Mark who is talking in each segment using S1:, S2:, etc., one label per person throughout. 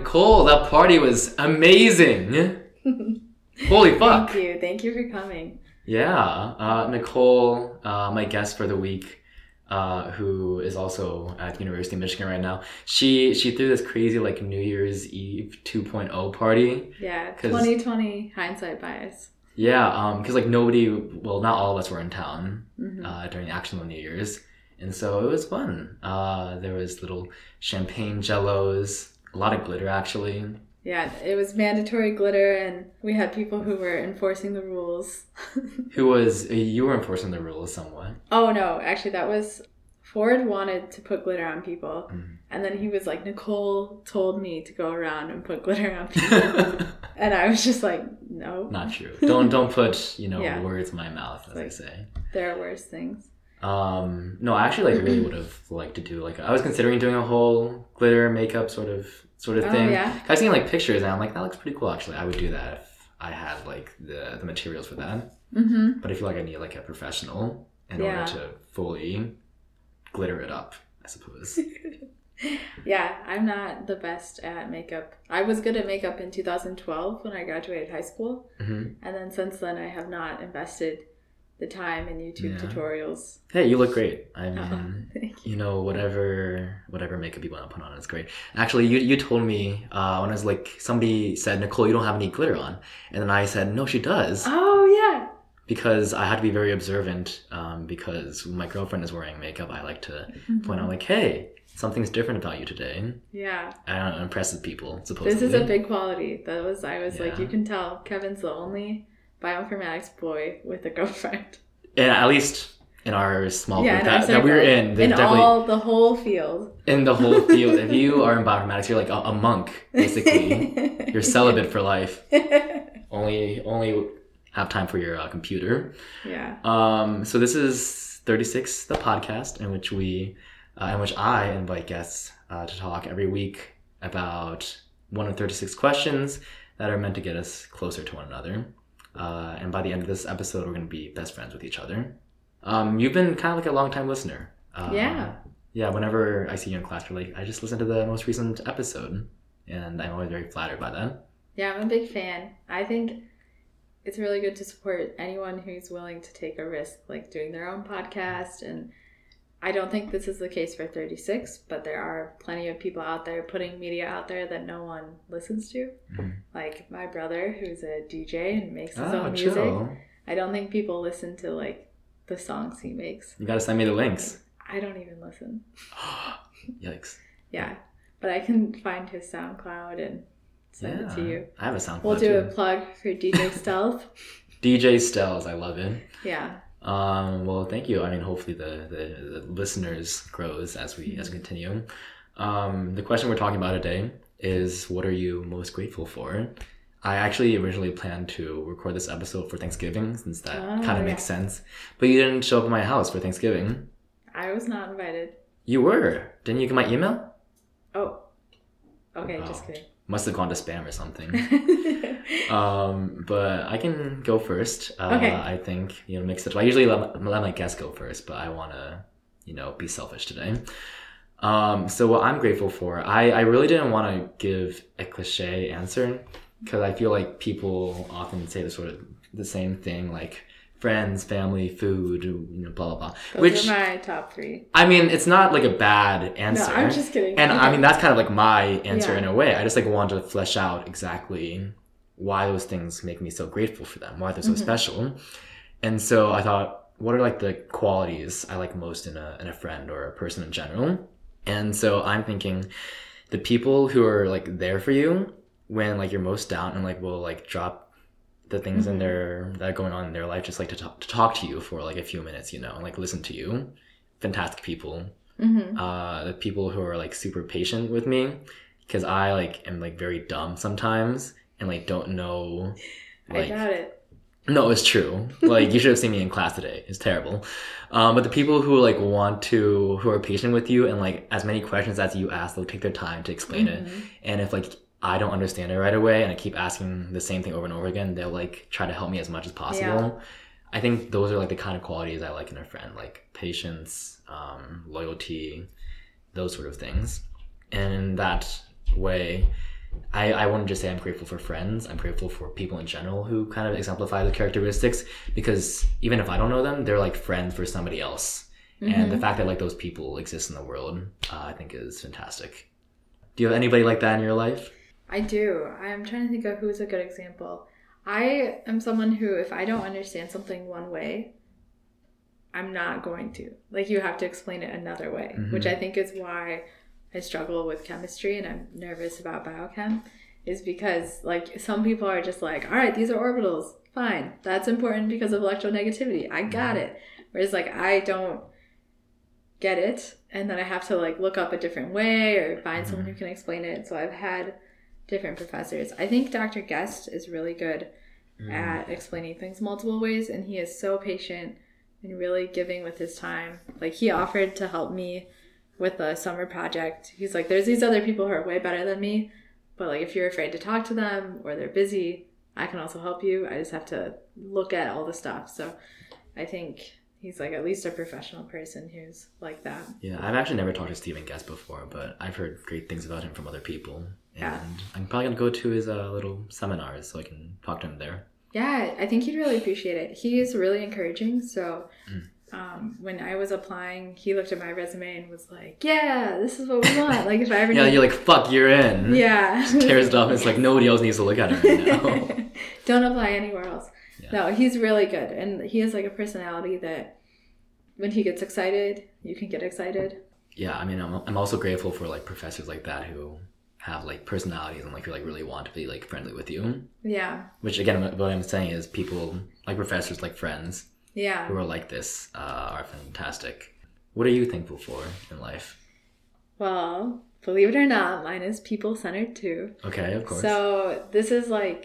S1: Nicole, that party was amazing. Holy fuck.
S2: Thank you. Thank you for coming.
S1: Yeah, uh, Nicole, uh, my guest for the week, uh, who is also at the University of Michigan right now. She she threw this crazy like New Year's Eve 2.0 party.
S2: Yeah, 2020 hindsight bias.
S1: Yeah, um, because like nobody, well, not all of us were in town
S2: Mhm.
S1: uh, during the actual New Year's, and so it was fun. Uh, there was little champagne jellos, a lot of glitter actually.
S2: Yeah, it was mandatory glitter, and we had people who were enforcing the rules.
S1: Who was you were enforcing the rules somewhat?
S2: oh no, actually, that was Ford wanted to put glitter on people,
S1: Mhm.
S2: and then he was like, Nicole told me to go around and put glitter on people, and I was just like, no,
S1: Not true. Don't don't put you know
S2: Yeah.
S1: words in my mouth, as I say.
S2: there are worse things.
S1: Um, no, I actually like really would have liked to do like I was considering doing a whole glitter makeup sort of sort of
S2: Oh,
S1: thing.
S2: yeah?
S1: I've seen like pictures and I'm like that looks pretty cool. Actually, I would do that if I had like the the materials for that.
S2: Mm-hmm.
S1: But I feel like I need like a professional in
S2: Yeah.
S1: order to fully glitter it up. I suppose.
S2: Yeah, I'm not the best at makeup. I was good at makeup in 2012 when I graduated high school,
S1: hmm
S2: and then since then I have not invested the time in YouTube
S1: Yeah.
S2: tutorials.
S1: Hey, you look great. I mean,
S2: Oh, thank
S1: you know, whatever whatever makeup you want to put on is great. Actually, you you told me uh, when I was like somebody said Nicole, you don't have any glitter on, and then I said no, she does.
S2: Oh yeah.
S1: because I had to be very observant um, because my girlfriend is wearing makeup, I like to point out like, hey, something's different about you today.
S2: Yeah.
S1: I don't know, impresses people, supposedly.
S2: This is a big quality. That was I was like, you can tell Kevin's the only bioinformatics boy with a girlfriend.
S1: and at least in our small
S2: yeah,
S1: group that, that we were in,
S2: in all the whole field.
S1: in the whole field. if you are in bioinformatics, you're like a, a monk, basically. you're celibate for life. Only only have time for your uh, computer.
S2: yeah.
S1: Um, so this is 36, the podcast in which we, uh, in which I invite guests uh, to talk every week about one of 36 questions that are meant to get us closer to one another. Uh, and by the end of this episode, we're going to be best friends with each other. Um, you've been kind of like a long time listener. Uh,
S2: Yeah.
S1: Yeah. Whenever I see you in class, you're like, I just listened to the most recent episode, and I'm always very flattered by that.
S2: Yeah, I'm a big fan. I think it's really good to support anyone who's willing to take a risk, like doing their own podcast. And I don't think this is the case for 36, but there are plenty of people out there putting media out there that no one listens to.
S1: Mhm.
S2: Like my brother, who's a DJ and makes his
S1: Oh,
S2: own music.
S1: chill.
S2: I don't think people listen to like the songs he makes.
S1: You gotta send me the links.
S2: I don't even listen.
S1: Yikes.
S2: Yeah, but I can find his SoundCloud and send it to you.
S1: I have a SoundCloud
S2: We'll do
S1: too.
S2: a plug for DJ Stealth.
S1: DJ Stells, I love him.
S2: Yeah.
S1: Um, well, thank you. I mean, hopefully the, the, the listeners grows as we as we continue. Um, the question we're talking about today is what are you most grateful for? I actually originally planned to record this episode for Thanksgiving since that
S2: Oh,
S1: kind of
S2: yeah.
S1: makes sense. But you didn't show up at my house for Thanksgiving.
S2: I was not invited.
S1: You were. Didn't you get my email?
S2: Oh. Okay, just
S1: Oh.
S2: kidding.
S1: Must have gone to spam or something. Um, but I can go first. Uh,
S2: Okay.
S1: I think you know mix it. I usually let, let my guests go first, but I want to you know be selfish today. Um, so what I'm grateful for, I I really didn't want to give a cliche answer because I feel like people often say the sort of the same thing like friends, family, food, you know, blah blah blah.
S2: Those
S1: Which
S2: are my top three.
S1: I mean, it's not like a bad answer.
S2: No, I'm just kidding.
S1: And I mean, that's kind of like my answer
S2: Yeah.
S1: in a way. I just like wanted to flesh out exactly why those things make me so grateful for them, why they're so
S2: Mhm.
S1: special. And so I thought, what are like the qualities I like most in a in a friend or a person in general? And so I'm thinking the people who are like there for you when like you're most down and like will like drop the things in
S2: Mhm.
S1: their that are going on in their life just like to talk to talk to you for like a few minutes, you know, and like listen to you. Fantastic people
S2: hmm
S1: uh the people who are like super patient with me because i like am like very dumb sometimes and like don't know Like, I
S2: doubt it.
S1: no it's true. Like you should have seen me in class today. It's terrible. Um but the people who like want to who are patient with you and like as many questions as you ask they'll take their time to explain it.
S2: Mhm.
S1: and if like i don't understand it right away and i keep asking the same thing over and over again they'll like try to help me as much as possible. I think those are like the kind of qualities i like in a friend like patience um, loyalty those sort of things. And in that way I, I wouldn't just say I'm grateful for friends. I'm grateful for people in general who kind of exemplify the characteristics because even if I don't know them, they're like friends for somebody else. And the
S2: Mhm.
S1: fact that like those people exist in the world, uh, I think is fantastic. Do you have anybody like that in your life?
S2: I do. I'm trying to think of who's a good example. I am someone who, if I don't understand something one way, I'm not going to. Like, you have to explain it another way,
S1: Mhm.
S2: which I think is why I struggle with chemistry and I'm nervous about biochem, is because, like, some people are just like, all right, these are orbitals. Fine. That's important because of electronegativity. I got it. Whereas, like, I don't get it and then I have to like look up a different way or find someone who can explain it. So I've had different professors. I think Dr. Guest is really good
S1: Mm.
S2: at explaining things multiple ways and he is so patient and really giving with his time. Like he offered to help me with a summer project. He's like there's these other people who are way better than me, but like if you're afraid to talk to them or they're busy, I can also help you. I just have to look at all the stuff. So I think he's like at least a professional person who's like that.
S1: Yeah, I've actually never talked to Stephen Guest before, but I've heard great things about him from other people. And
S2: Yeah.
S1: I'm probably gonna go to his uh, little seminars so I can talk to him there.
S2: Yeah, I think he'd really appreciate it. He is really encouraging. So
S1: Mm.
S2: Um, when I was applying, he looked at my resume and was like, "Yeah, this is what we want." Like if I ever
S1: Yeah,
S2: need-
S1: you're like, fuck, you're in.
S2: yeah,
S1: Tears it up. It's like nobody else needs to look at it right now.
S2: Don't apply anywhere else.
S1: Yeah.
S2: No, he's really good, and he has like a personality that when he gets excited, you can get excited.
S1: yeah, I mean, I'm, I'm also grateful for like professors like that who have like personalities and like who like really want to be like friendly with you.
S2: Yeah,
S1: Which again, what I'm saying is people like professors like friends
S2: yeah.
S1: who are like this uh, are fantastic. What are you thankful for in life?
S2: Well, believe it or not, mine is people centered too.
S1: Okay, of course.
S2: So this is like,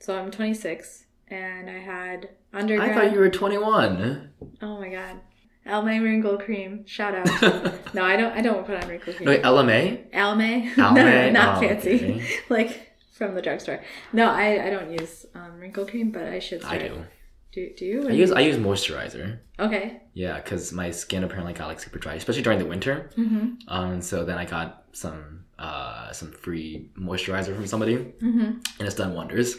S2: so I'm 26, and I had
S1: under
S2: I
S1: thought you were 21.
S2: Oh my god, Almay wrinkle cream. Shout out. no, I don't. I don't put on wrinkle cream.
S1: Wait, LMA?
S2: Almay.
S1: Almay?
S2: no, not
S1: Oh,
S2: fancy.
S1: okay.
S2: like from the drugstore. No, I, I don't use um, wrinkle cream, but I should.
S1: I do.
S2: Do do you?
S1: I use I use moisturizer.
S2: Okay.
S1: Yeah, because my skin apparently got like super dry, especially during the winter.
S2: Mhm.
S1: Um, and so then I got some uh some free moisturizer from somebody,
S2: Mhm.
S1: and it's done wonders.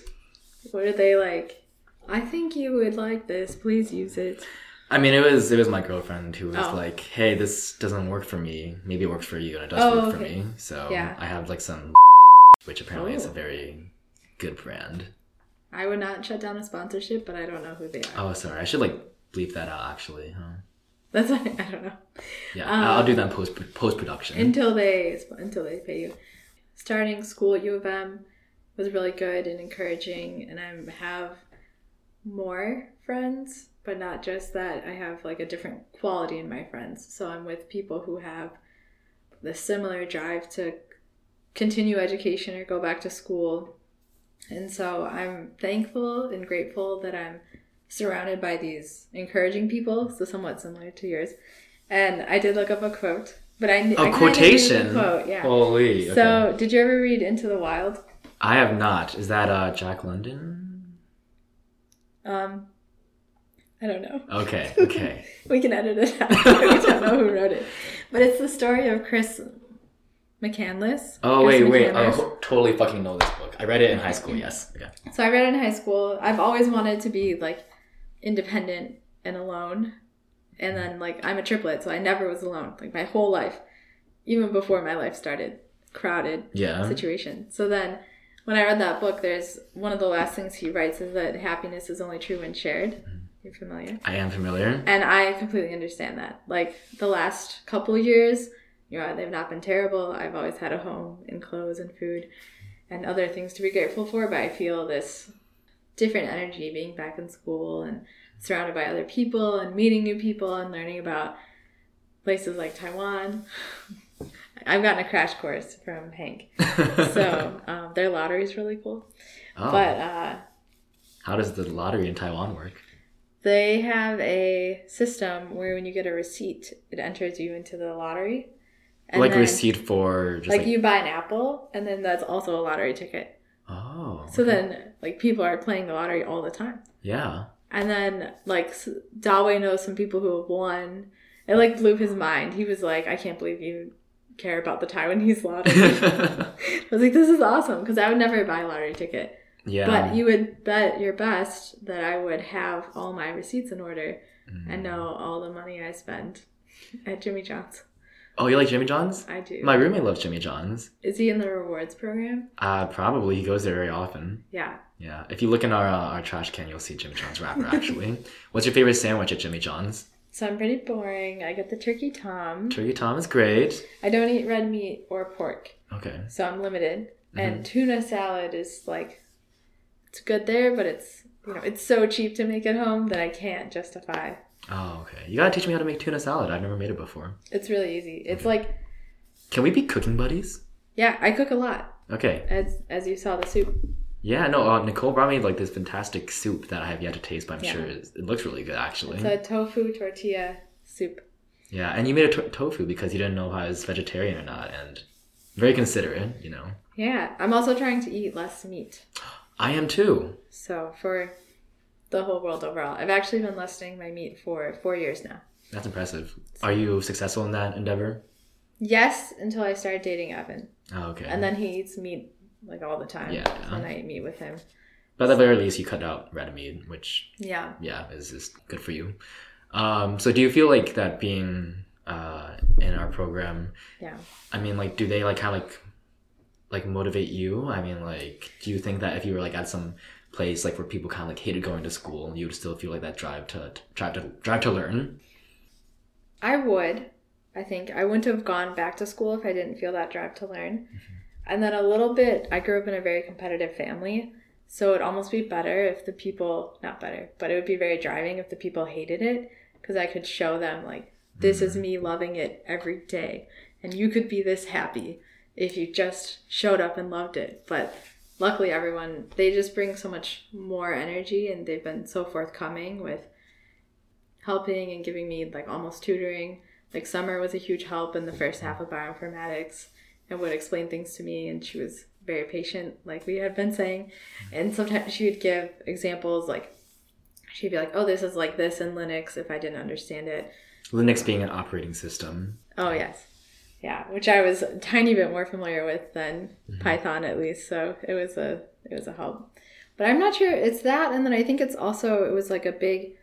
S2: What are they like? I think you would like this. Please use it.
S1: I mean, it was it was my girlfriend who was
S2: Oh.
S1: like, "Hey, this doesn't work for me. Maybe it works for you, and it does
S2: Oh,
S1: work for me." So
S2: Yeah.
S1: I have like some, which apparently is a
S2: Oh.
S1: very good brand.
S2: I would not shut down a sponsorship, but I don't know who they are.
S1: Oh, sorry, I should like bleep that out actually. Huh?
S2: That's I don't know.
S1: Yeah,
S2: Um,
S1: I'll do that post post production.
S2: until they until they pay you. Starting school at U of M was really good and encouraging, and I have more friends, but not just that. I have like a different quality in my friends. So I'm with people who have the similar drive to continue education or go back to school. And so I'm thankful and grateful that I'm surrounded by these encouraging people, so somewhat similar to yours. And I did look up a quote, but I, I
S1: A
S2: knew the
S1: quotation.
S2: quote, yeah.
S1: Holy. okay.
S2: So, did you ever read Into the Wild?
S1: I have not. Is that uh Jack London?
S2: Um, I don't know.
S1: Okay, okay.
S2: We can edit it out. we don't know who wrote it, but it's the story of Chris McCandless.
S1: Oh wait, wait. I oh, totally fucking know this book. I read it in high school. Yes. Okay.
S2: So I read it in high school. I've always wanted to be like independent and alone. And then like I'm a triplet, so I never was alone. Like my whole life. Even before my life started crowded
S1: Yeah.
S2: situation. So then when I read that book, there's one of the last things he writes is that happiness is only true when shared. Mm-hmm. You're familiar?
S1: I am familiar.
S2: And I completely understand that. Like the last couple years, know, they've not been terrible. I've always had a home and clothes and food and other things to be grateful for, but I feel this different energy being back in school and surrounded by other people and meeting new people and learning about places like Taiwan. I've gotten a crash course from Hank. So um, their lottery is really cool.
S1: oh,
S2: But uh,
S1: how does the lottery in Taiwan work?
S2: They have a system where when you get a receipt, it enters you into the lottery. And
S1: like
S2: then-
S1: receipt for just
S2: Like,
S1: like,
S2: you buy an apple, and then that's also a lottery ticket.
S1: oh.
S2: So
S1: okay.
S2: then, like, people are playing the lottery all the time.
S1: yeah.
S2: And then, like, S- Dawe knows some people who have won. It, like, blew his mind. He was like, I can't believe you care about the Taiwanese lottery. I was like, this is awesome because I would never buy a lottery ticket.
S1: yeah.
S2: But you would bet your best that I would have all my receipts in order
S1: Mm.
S2: and know all the money I spend at Jimmy John's.
S1: Oh, you like Jimmy John's?
S2: I do.
S1: My roommate loves Jimmy John's.
S2: Is he in the rewards program?
S1: Uh, probably he goes there very often.
S2: Yeah.
S1: Yeah. If you look in our uh, our trash can, you'll see Jimmy John's wrapper. Actually, what's your favorite sandwich at Jimmy John's?
S2: So I'm pretty boring. I get the turkey tom.
S1: Turkey Tom is great.
S2: I don't eat red meat or pork,
S1: Okay.
S2: so I'm limited.
S1: Mm-hmm.
S2: And tuna salad is like, it's good there, but it's you know it's so cheap to make at home that I can't justify.
S1: Oh, okay. You gotta teach me how to make tuna salad. I've never made it before.
S2: It's really easy. It's like
S1: Can we be cooking buddies?
S2: yeah, I cook a lot
S1: Okay.
S2: as as you saw the soup.
S1: Yeah, no, uh, Nicole brought me like this fantastic soup that I have yet to taste, but I'm
S2: Yeah.
S1: sure it, it looks really good actually.
S2: It's a tofu tortilla soup.
S1: Yeah, and you made a to- tofu because you didn't know if I was vegetarian or not, and very considerate, you know.
S2: Yeah, I'm also trying to eat less meat.
S1: I am too.
S2: So for the whole world overall, I've actually been lessening my meat for four years now.
S1: That's impressive. Are you successful in that endeavor?
S2: Yes, until I started dating Evan,
S1: Oh, okay.
S2: and then he eats meat like all the time.
S1: Yeah.
S2: and I eat meat with him.
S1: but at the very least, you cut out red meat, which
S2: Yeah.
S1: yeah is is good for you. Um, so do you feel like that being uh, in our program?
S2: Yeah.
S1: I mean, like, do they like kind of like like motivate you? I mean, like, do you think that if you were like at some place like where people kind of like hated going to school, and you would still feel like that drive to drive to drive to learn?
S2: I would. I think I wouldn't have gone back to school if I didn't feel that drive to learn. Mm-hmm. And then a little bit, I grew up in a very competitive family. So it'd almost be better if the people, not better, but it would be very driving if the people hated it because I could show them, like, this is mm-hmm. me loving it every day. And you could be this happy if you just showed up and loved it. But luckily, everyone, they just bring so much more energy and they've been so forthcoming with helping and giving me like almost tutoring. Like Summer was a huge help in the first half of bioinformatics and would explain things to me and she was very patient, like we had been saying. And sometimes she would give examples like she'd be like, Oh, this is like this in Linux if I didn't understand it.
S1: Linux being an operating system.
S2: Oh yes. Yeah, which I was a tiny bit more familiar with than mm-hmm. Python at least, so it was a it was a help. But I'm not sure it's that and then I think it's also it was like a big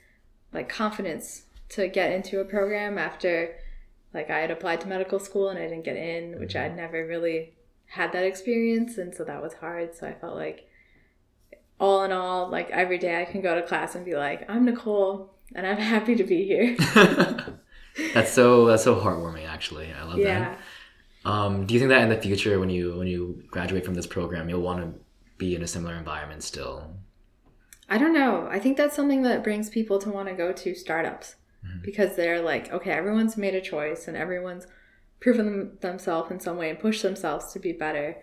S2: like confidence to get into a program after like I had applied to medical school and I didn't get in, which mm-hmm. I'd never really had that experience and so that was hard. So I felt like all in all, like every day I can go to class and be like, I'm Nicole and I'm happy to be here.
S1: that's so that's so heartwarming. Actually, I love
S2: yeah.
S1: that. Um, do you think that in the future, when you when you graduate from this program, you'll want to be in a similar environment still?
S2: I don't know. I think that's something that brings people to want to go to startups because they're like, okay, everyone's made a choice and everyone's proven them, themselves in some way and pushed themselves to be better.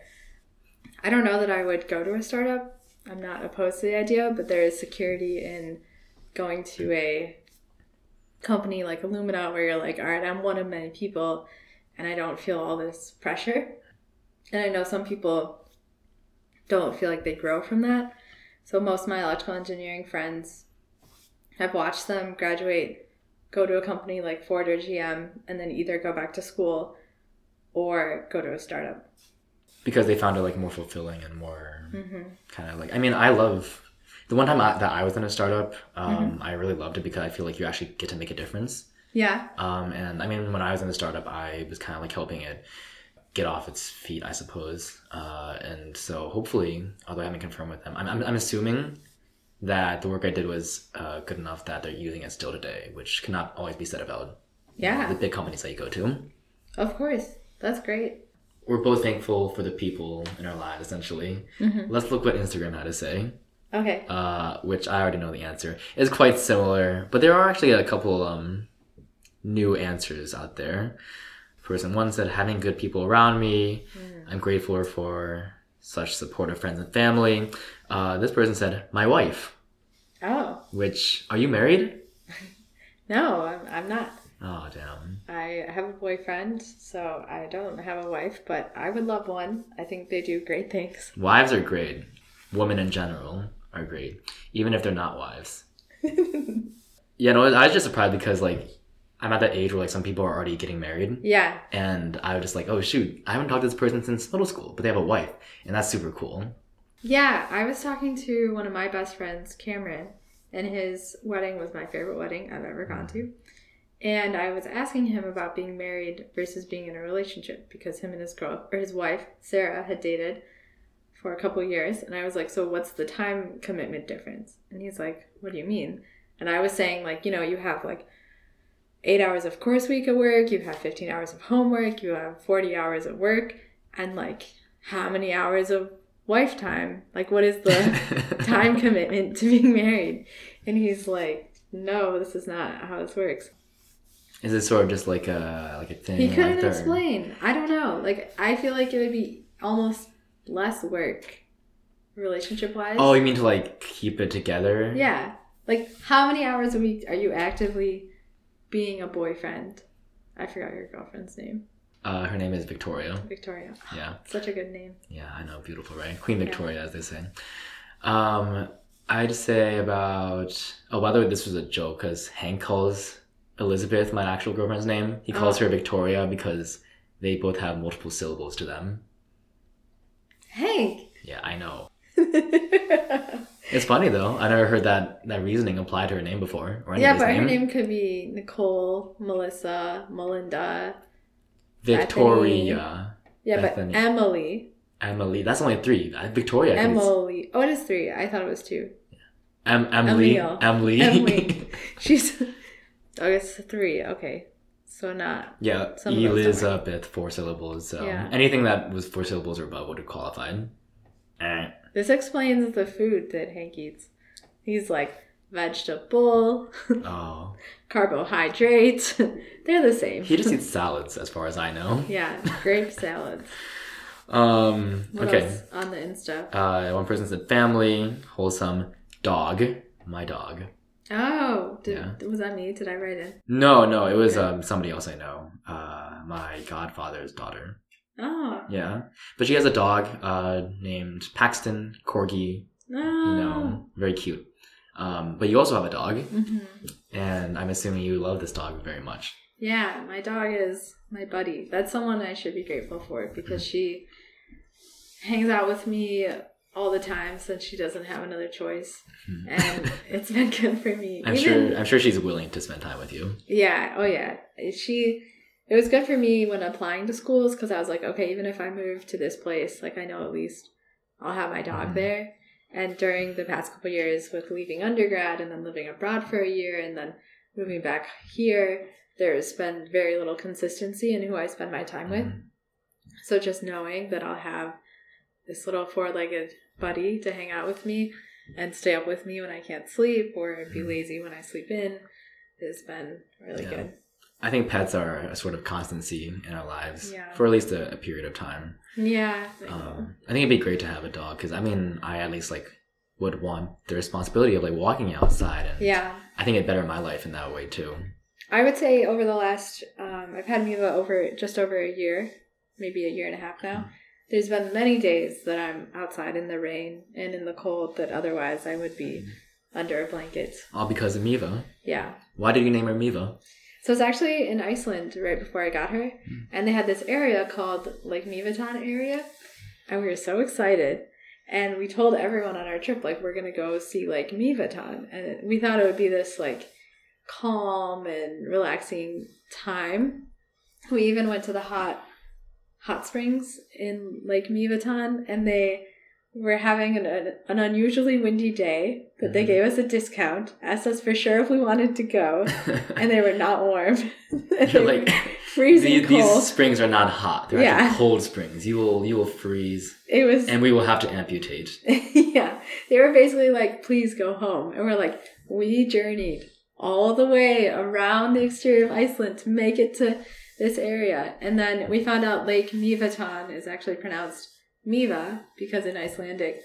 S2: I don't know that I would go to a startup. I'm not opposed to the idea, but there is security in going to a company like Illumina where you're like, all right, I'm one of many people and I don't feel all this pressure. And I know some people don't feel like they grow from that. So most of my electrical engineering friends, I've watched them graduate, go to a company like Ford or GM, and then either go back to school or go to a startup.
S1: Because they found it like more fulfilling and more
S2: hmm
S1: kind of like. I mean, I love the one time I, that I was in a startup. Um, I really loved it because I feel like you actually get to make a difference.
S2: Yeah.
S1: Um, and I mean, when I was in the startup, I was kind of like helping it get off its feet, I suppose. Uh, and so hopefully, although I haven't confirmed with them, I'm, I'm, I'm assuming that the work I did was uh, good enough that they're using it still today, which cannot always be said about
S2: Yeah.
S1: the big companies that you go to.
S2: Of course. That's great.
S1: We're both thankful for the people in our lives, essentially.
S2: Mhm.
S1: Let's look what Instagram had to say,
S2: Okay.
S1: uh, which I already know the answer. It's quite similar, but there are actually a couple um, new answers out there. Person one said, having good people around me. I'm grateful for such supportive friends and family. Uh, this person said, my wife,
S2: Oh,
S1: which, are you married?
S2: no, I'm, I'm not.
S1: Oh, damn.
S2: I have a boyfriend, so I don't have a wife, but I would love one. I think they do great things.
S1: Wives are great. Women in general are great, even if they're not wives. Yeah, no, I was just surprised because, like, I'm at that age where like some people are already getting married,
S2: Yeah.
S1: and I was just like, oh shoot, I haven't talked to this person since middle school, but they have a wife, and that's super cool.
S2: Yeah, I was talking to one of my best friends, Cameron, and his wedding was my favorite wedding I've ever gone to. And I was asking him about being married versus being in a relationship because him and his girl or his wife, Sarah, had dated for a couple years. And I was like, So what's the time commitment difference? And he's like, What do you mean? And I was saying, like, you know, you have like eight hours of course week of work, you have 15 hours of homework, you have 40 hours of work, and like how many hours of wife time? Like, what is the time commitment to being married? And he's like, no, this is not how this works.
S1: Is it sort of just like a like a thing?
S2: He couldn't
S1: like
S2: explain. I don't know. Like, I feel like it would be almost less work relationship wise.
S1: Oh, you mean to like keep it together?
S2: yeah. Like, how many hours a week are you actively being a boyfriend? I forgot your girlfriend's name.
S1: Uh, her name is Victoria.
S2: Victoria.
S1: Yeah.
S2: Such a good name.
S1: Yeah, I know, beautiful, right? Queen Victoria, as they say. Um, I'd say about. Oh, by the way, this was a joke because Hank calls Elizabeth my actual girlfriend's name. He calls
S2: Oh.
S1: her Victoria because they both have multiple syllables to them.
S2: Hank!
S1: Yeah, I know. It's funny though. I never heard that that reasoning applied to her name before or
S2: yeah, but her
S1: name.
S2: name could be Nicole, Melissa, Melinda.
S1: Victoria,
S2: Yeah,
S1: Bethany.
S2: but Emily.
S1: Emily. That's only three. Victoria. I
S2: Emily. Oh, it is three. I thought it was two.
S1: Em- Emily.
S2: Emil.
S1: Emily.
S2: Emily. She's. Oh, it's three. Okay. So not.
S1: Yeah, Elizabeth, four syllables. So
S2: Yeah.
S1: anything that was four syllables or above would have qualified. Eh.
S2: This explains the food that Hank eats. He's like vegetable,
S1: Oh,
S2: carbohydrates. They're the same.
S1: he just eats salads, as far as I know.
S2: Yeah, grape salads.
S1: Um.
S2: What
S1: okay.
S2: on the Insta?
S1: Uh, one person said family, wholesome, dog. My dog.
S2: Oh, did,
S1: Yeah.
S2: was that me? Did I write it?
S1: No, no, it was
S2: Okay.
S1: um somebody else I know. Uh, my godfather's daughter.
S2: Oh,
S1: Yeah, but she has a dog uh named Paxton Corgi.
S2: no.
S1: You know, very cute. Um, but you also have a dog,
S2: hmm
S1: and I'm assuming you love this dog very much.
S2: Yeah, my dog is my buddy. That's someone I should be grateful for because she hangs out with me all the time since she doesn't have another choice,
S1: Hmm.
S2: and it's been good for me.
S1: I'm
S2: Even-
S1: sure. I'm sure she's willing to spend time with you.
S2: Yeah. Oh, yeah. She. It was good for me when applying to schools because I was like, okay, even if I move to this place, like I know at least I'll have my dog
S1: Mhm.
S2: there. And during the past couple years with leaving undergrad and then living abroad for a year and then moving back here, there's been very little consistency in who I spend my time with.
S1: Mhm.
S2: So just knowing that I'll have this little four-legged buddy to hang out with me and stay up with me when I can't sleep or be lazy when I sleep in has been really
S1: Yeah.
S2: good.
S1: I think pets are a sort of constancy in our lives
S2: Yeah.
S1: for at least a, a period of time.
S2: Yeah. I.
S1: Um, I think it'd be great to have a dog because I mean, I at least like would want the responsibility of like walking outside, and
S2: yeah.
S1: I think it better my life in that way too.
S2: I would say over the last, um, I've had Miva over just over a year, maybe a year and a half now. There's been many days that I'm outside in the rain and in the cold that otherwise I would be under a blanket.
S1: All because of Miva.
S2: Yeah.
S1: Why did you name her Miva?
S2: So it's actually in Iceland right before I got her,
S1: Hmm.
S2: and they had this area called Lake Mývatn area, and we were so excited. And we told everyone on our trip like we're gonna go see Lake Mývatn, and we thought it would be this like calm and relaxing time. We even went to the hot hot springs in Lake Mývatn, and they were having an, an unusually windy day but they
S1: Mhm.
S2: gave us a discount, asked us for sure if we wanted to go, and they were not warm. They were
S1: like
S2: freezing
S1: these,
S2: cold.
S1: these springs are not hot. They're
S2: Yeah.
S1: actually cold springs. You will you will freeze,
S2: It was
S1: and we will have to amputate.
S2: yeah. They were basically like, "Please go home," and we're like, "We journeyed all the way around the exterior of Iceland to make it to this area," and then we found out Lake Mývatn is actually pronounced Miva because in Icelandic.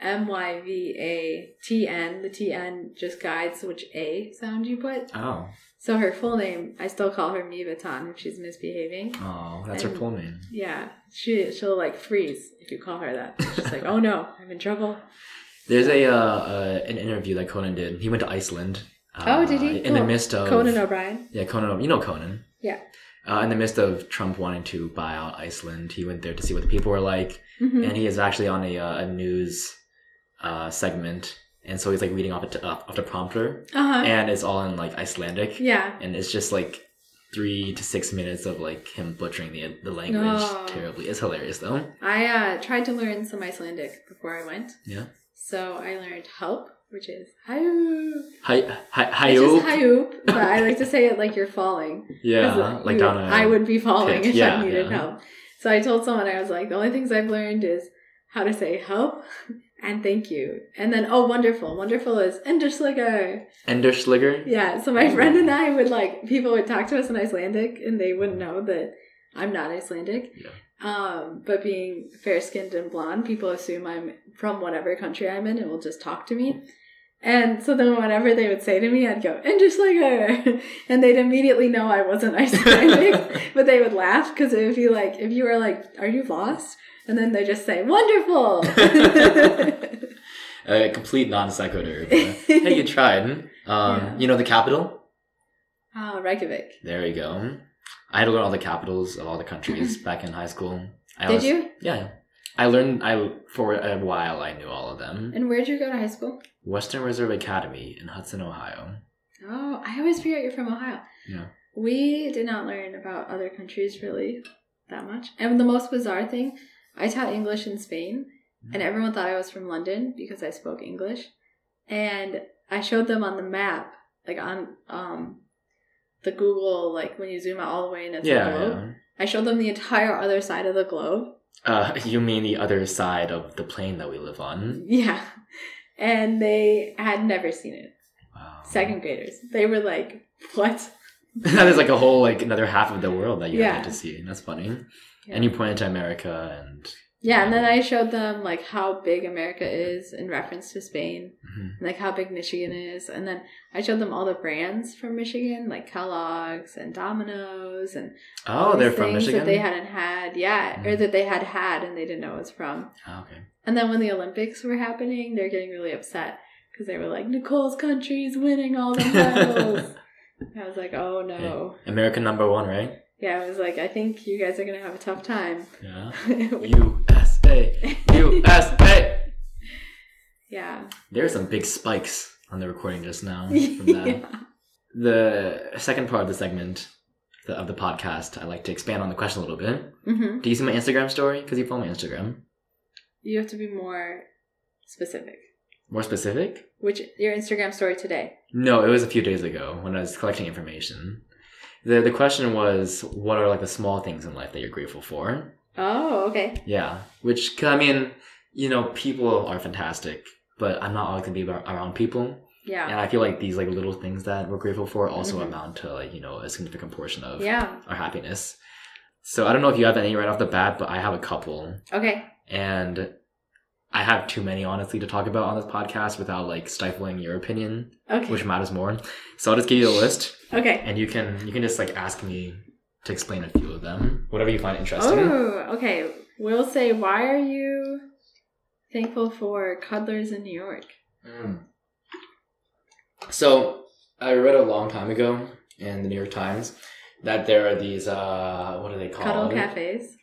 S2: M Y V A T N. The T N just guides which A sound you put.
S1: Oh,
S2: So her full name, I still call her Mivatan if she's misbehaving.
S1: oh, that's her full name.
S2: Yeah, she she'll like freeze if you call her that. She's like, "Oh no, I'm in trouble."
S1: There's a uh, uh, an interview that Conan did. He went to Iceland
S2: Oh, did he?
S1: In the midst of
S2: Conan O'Brien.
S1: Yeah, Conan. You know Conan.
S2: Yeah.
S1: Uh, in the midst of Trump wanting to buy out Iceland, he went there to see what the people were like,
S2: Mhm.
S1: and he is actually on a, uh, a news uh, segment, and so he's like reading off, it off the prompter,
S2: Uh-huh.
S1: and it's all in like Icelandic,
S2: yeah.
S1: and it's just like three to six minutes of like him butchering the the language
S2: Oh.
S1: terribly. It's hilarious though.
S2: I uh, tried to learn some Icelandic before I went.
S1: Yeah.
S2: So I learned help, which is hayu.
S1: Hi, hi,
S2: just hayu, but I like to say it like you're falling.
S1: Yeah, like down.
S2: I would be falling
S1: pit.
S2: if
S1: Yeah,
S2: I needed
S1: yeah.
S2: help. So I told someone I was like, the only things I've learned is how to say help and thank you, and then oh wonderful, wonderful is endersliger.
S1: Endersliger.
S2: Yeah. So my friend and I would like people would talk to us in Icelandic, and they wouldn't know that I'm not Icelandic.
S1: Yeah.
S2: Um, but being fair skinned and blonde, people assume I'm from whatever country I'm in and will just talk to me. And so then whenever they would say to me, I'd go, Enderslager! And they'd immediately know I wasn't Icelandic, but they would laugh because it would be like, if you were like, are you lost? And then they just say, wonderful!
S1: A complete non sequitur. hey, you tried. Um,
S2: Yeah.
S1: You know the capital?
S2: Ah, Reykjavik.
S1: There you go. I had to learn all the capitals of all the countries back in high school. I
S2: Did
S1: was-
S2: you?
S1: Yeah, yeah. I learned. I for a while I knew all of them.
S2: And where'd you go to high school?
S1: Western Reserve Academy in Hudson, Ohio.
S2: Oh, I always forget you're from Ohio.
S1: Yeah.
S2: We did not learn about other countries really that much. And the most bizarre thing, I taught English in Spain, and everyone thought I was from London because I spoke English. And I showed them on the map, like on um the Google, like when you zoom out all the way and it's a
S1: Yeah,
S2: globe.
S1: yeah.
S2: I showed them the entire other side of the globe.
S1: Uh, you mean the other side of the plane that we live on?
S2: Yeah. And they had never seen it.
S1: Wow.
S2: Second graders. They were like, What?
S1: There's like a whole like another half of the world that you
S2: Yeah.
S1: get to see. That's funny.
S2: Yeah.
S1: And you pointed to America and
S2: Yeah, and then I showed them like how big America is in reference to Spain,
S1: Mhm.
S2: and, like how big Michigan is, and then I showed them all the brands from Michigan, like Kellogg's and Domino's, and
S1: oh, they're from Michigan.
S2: that they hadn't had, yet, or
S1: Mhm.
S2: that they had had and they didn't know it was from.
S1: Oh, okay.
S2: And then when the Olympics were happening, they're getting really upset because they were like, Nicole's country's winning all the medals. I was like, oh no.
S1: American number one, right?
S2: Yeah, I was like, I think you guys are gonna have a tough time.
S1: Yeah. USA, USA.
S2: yeah.
S1: There's some big spikes on the recording just now. From that.
S2: yeah.
S1: The second part of the segment the, of the podcast, I like to expand on the question a little bit.
S2: hmm
S1: Do you see my Instagram story? Because you follow my Instagram.
S2: You have to be more specific.
S1: More specific?
S2: Which your Instagram story today?
S1: No, it was a few days ago when I was collecting information. The the question was, what are like the small things in life that you're grateful for?
S2: Oh, okay.
S1: Yeah, which I mean, you know, people are fantastic, but I'm not always gonna be around people,
S2: Yeah.
S1: and I feel like these like little things that we're grateful for also
S2: Mhm.
S1: amount to like you know a significant portion of
S2: Yeah.
S1: our happiness. So I don't know if you have any right off the bat, but I have a couple,
S2: Okay.
S1: and I have too many honestly to talk about on this podcast without like stifling your opinion,
S2: Okay.
S1: which matters more. So I'll just give you a list,
S2: okay.
S1: and you can you can just like ask me to explain a few of them, whatever you find interesting.
S2: Oh, okay. We'll say, why are you thankful for cuddlers in New York?
S1: Mm. So I read a long time ago in the New York Times that there are these uh what are they called?
S2: Cuddle cafes.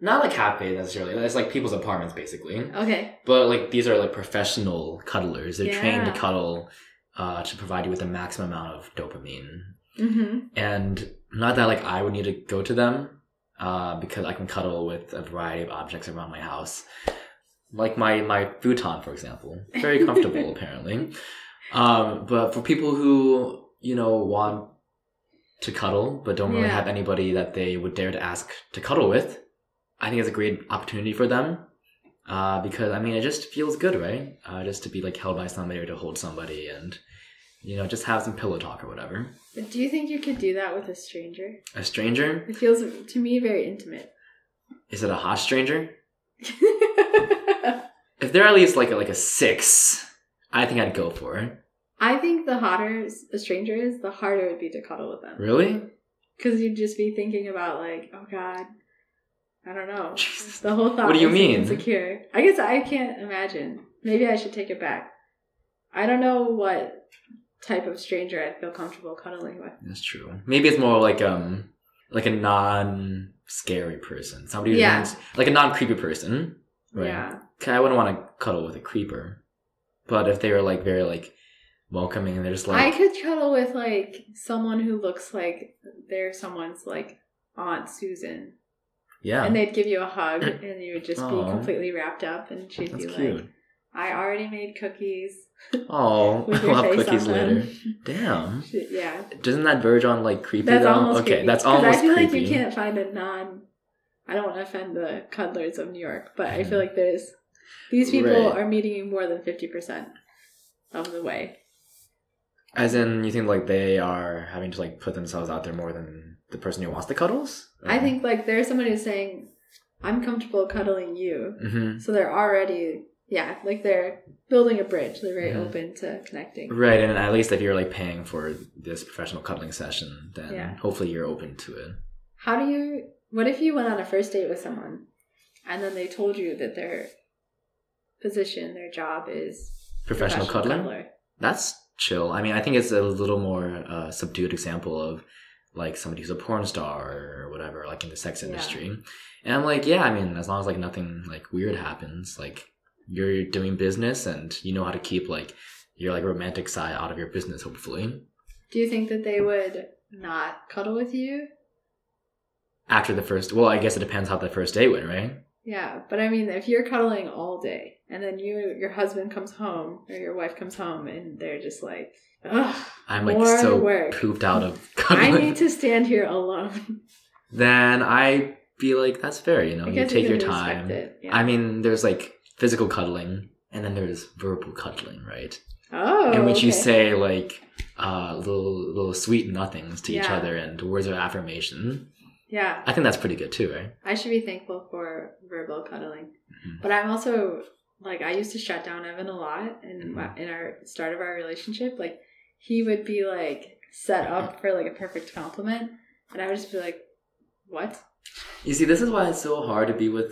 S1: Not like cafes necessarily. It's like people's apartments basically.
S2: Okay.
S1: But like these are like professional cuddlers. They're trained to cuddle uh, to provide you with the maximum amount of dopamine.
S2: Mm-hmm.
S1: And not that like I would need to go to them uh, because I can cuddle with a variety of objects around my house, like my my futon, for example, very comfortable apparently. Um, but for people who you know want to cuddle but don't really
S2: Yeah.
S1: have anybody that they would dare to ask to cuddle with, I think it's a great opportunity for them. Uh, because I mean, it just feels good, right? Uh, just to be like held by somebody or to hold somebody and you know just have some pillow talk or whatever.
S2: But do you think you could do that with a stranger?
S1: A stranger
S2: It feels to me very intimate.
S1: is it a hot stranger? If they're at least like a, like a six, I think I'd go for it.
S2: I think the hotter a stranger is, the harder it would be to cuddle with them.
S1: Really?
S2: Because you'd just be thinking about like, oh god, I don't know.
S1: Jesus.
S2: The whole thought.
S1: What do you mean?
S2: Insecure. I guess I can't imagine. Maybe I should take it back. I don't know what type of stranger I'd feel comfortable cuddling with.
S1: That's true. Maybe it's more like um like a non scary person. Somebody who
S2: Yeah.
S1: like a non creepy person. Right.
S2: Yeah.
S1: I wouldn't want to cuddle with a creeper. But if they were like very like welcoming and they're just like I
S2: could cuddle with like someone who looks like they're someone's like Aunt Susan.
S1: Yeah.
S2: And they'd give you a hug and you would just be completely wrapped up and she'd
S1: That's
S2: be
S1: cute.
S2: like, I already made cookies.
S1: Oh, I'll have cookies later. Damn.
S2: Yeah.
S1: Doesn't that verge on like creepy
S2: That's
S1: though?
S2: almost
S1: okay,
S2: creepy.
S1: that's almost
S2: I feel
S1: creepy.
S2: like you can't find a non. I don't want to offend the cuddlers of New York, but I feel
S1: Mhm.
S2: like there's these people
S1: Right.
S2: are meeting you more than fifty percent of the way.
S1: As in, you think like they are having to like put themselves out there more than the person who wants the cuddles?
S2: I think like there's somebody who's saying, "I'm comfortable cuddling you,"
S1: hmm
S2: so they're already yeah, like they're building a bridge. They're very
S1: Mhm.
S2: open to connecting.
S1: Right, and at least if you're like paying for this professional cuddling session, then
S2: Yeah.
S1: hopefully you're open to it.
S2: How do you? What if you went on a first date with someone, and then they told you that their position, their job is
S1: Professional, cuddling?
S2: cuddler?
S1: That's chill. I mean, I think it's a little more uh, subdued example of like somebody who's a porn star or whatever, like in the sex
S2: Yeah.
S1: industry. And I'm like, yeah, I mean, as long as like nothing like weird happens, like you're doing business and you know how to keep like your like romantic side out of your business, hopefully.
S2: Do you think that they would not cuddle with you?
S1: After the first, well, I guess it depends how the first date went, right?
S2: Yeah, but I mean, if you're cuddling all day and then you, your husband comes home or your wife comes home and they're just like, ugh,
S1: I'm like so
S2: work.
S1: pooped out of cuddling.
S2: I need to stand here alone.
S1: then I be like, that's fair, you know, you take your time.
S2: Yeah.
S1: I mean, there's like physical cuddling, and then there's verbal cuddling, right?
S2: oh,
S1: in which you say like uh, little little sweet nothings to each other and words of affirmation.
S2: yeah,
S1: I think that's pretty good too, right?
S2: I should be thankful for verbal cuddling.
S1: Mhm.
S2: But I'm also like I used to shut down Evan a lot in
S1: Mhm.
S2: in our start of our relationship. Like he would be like set up for like a perfect compliment, and I would just be like, "What?"
S1: You see, this is why it's so hard to be with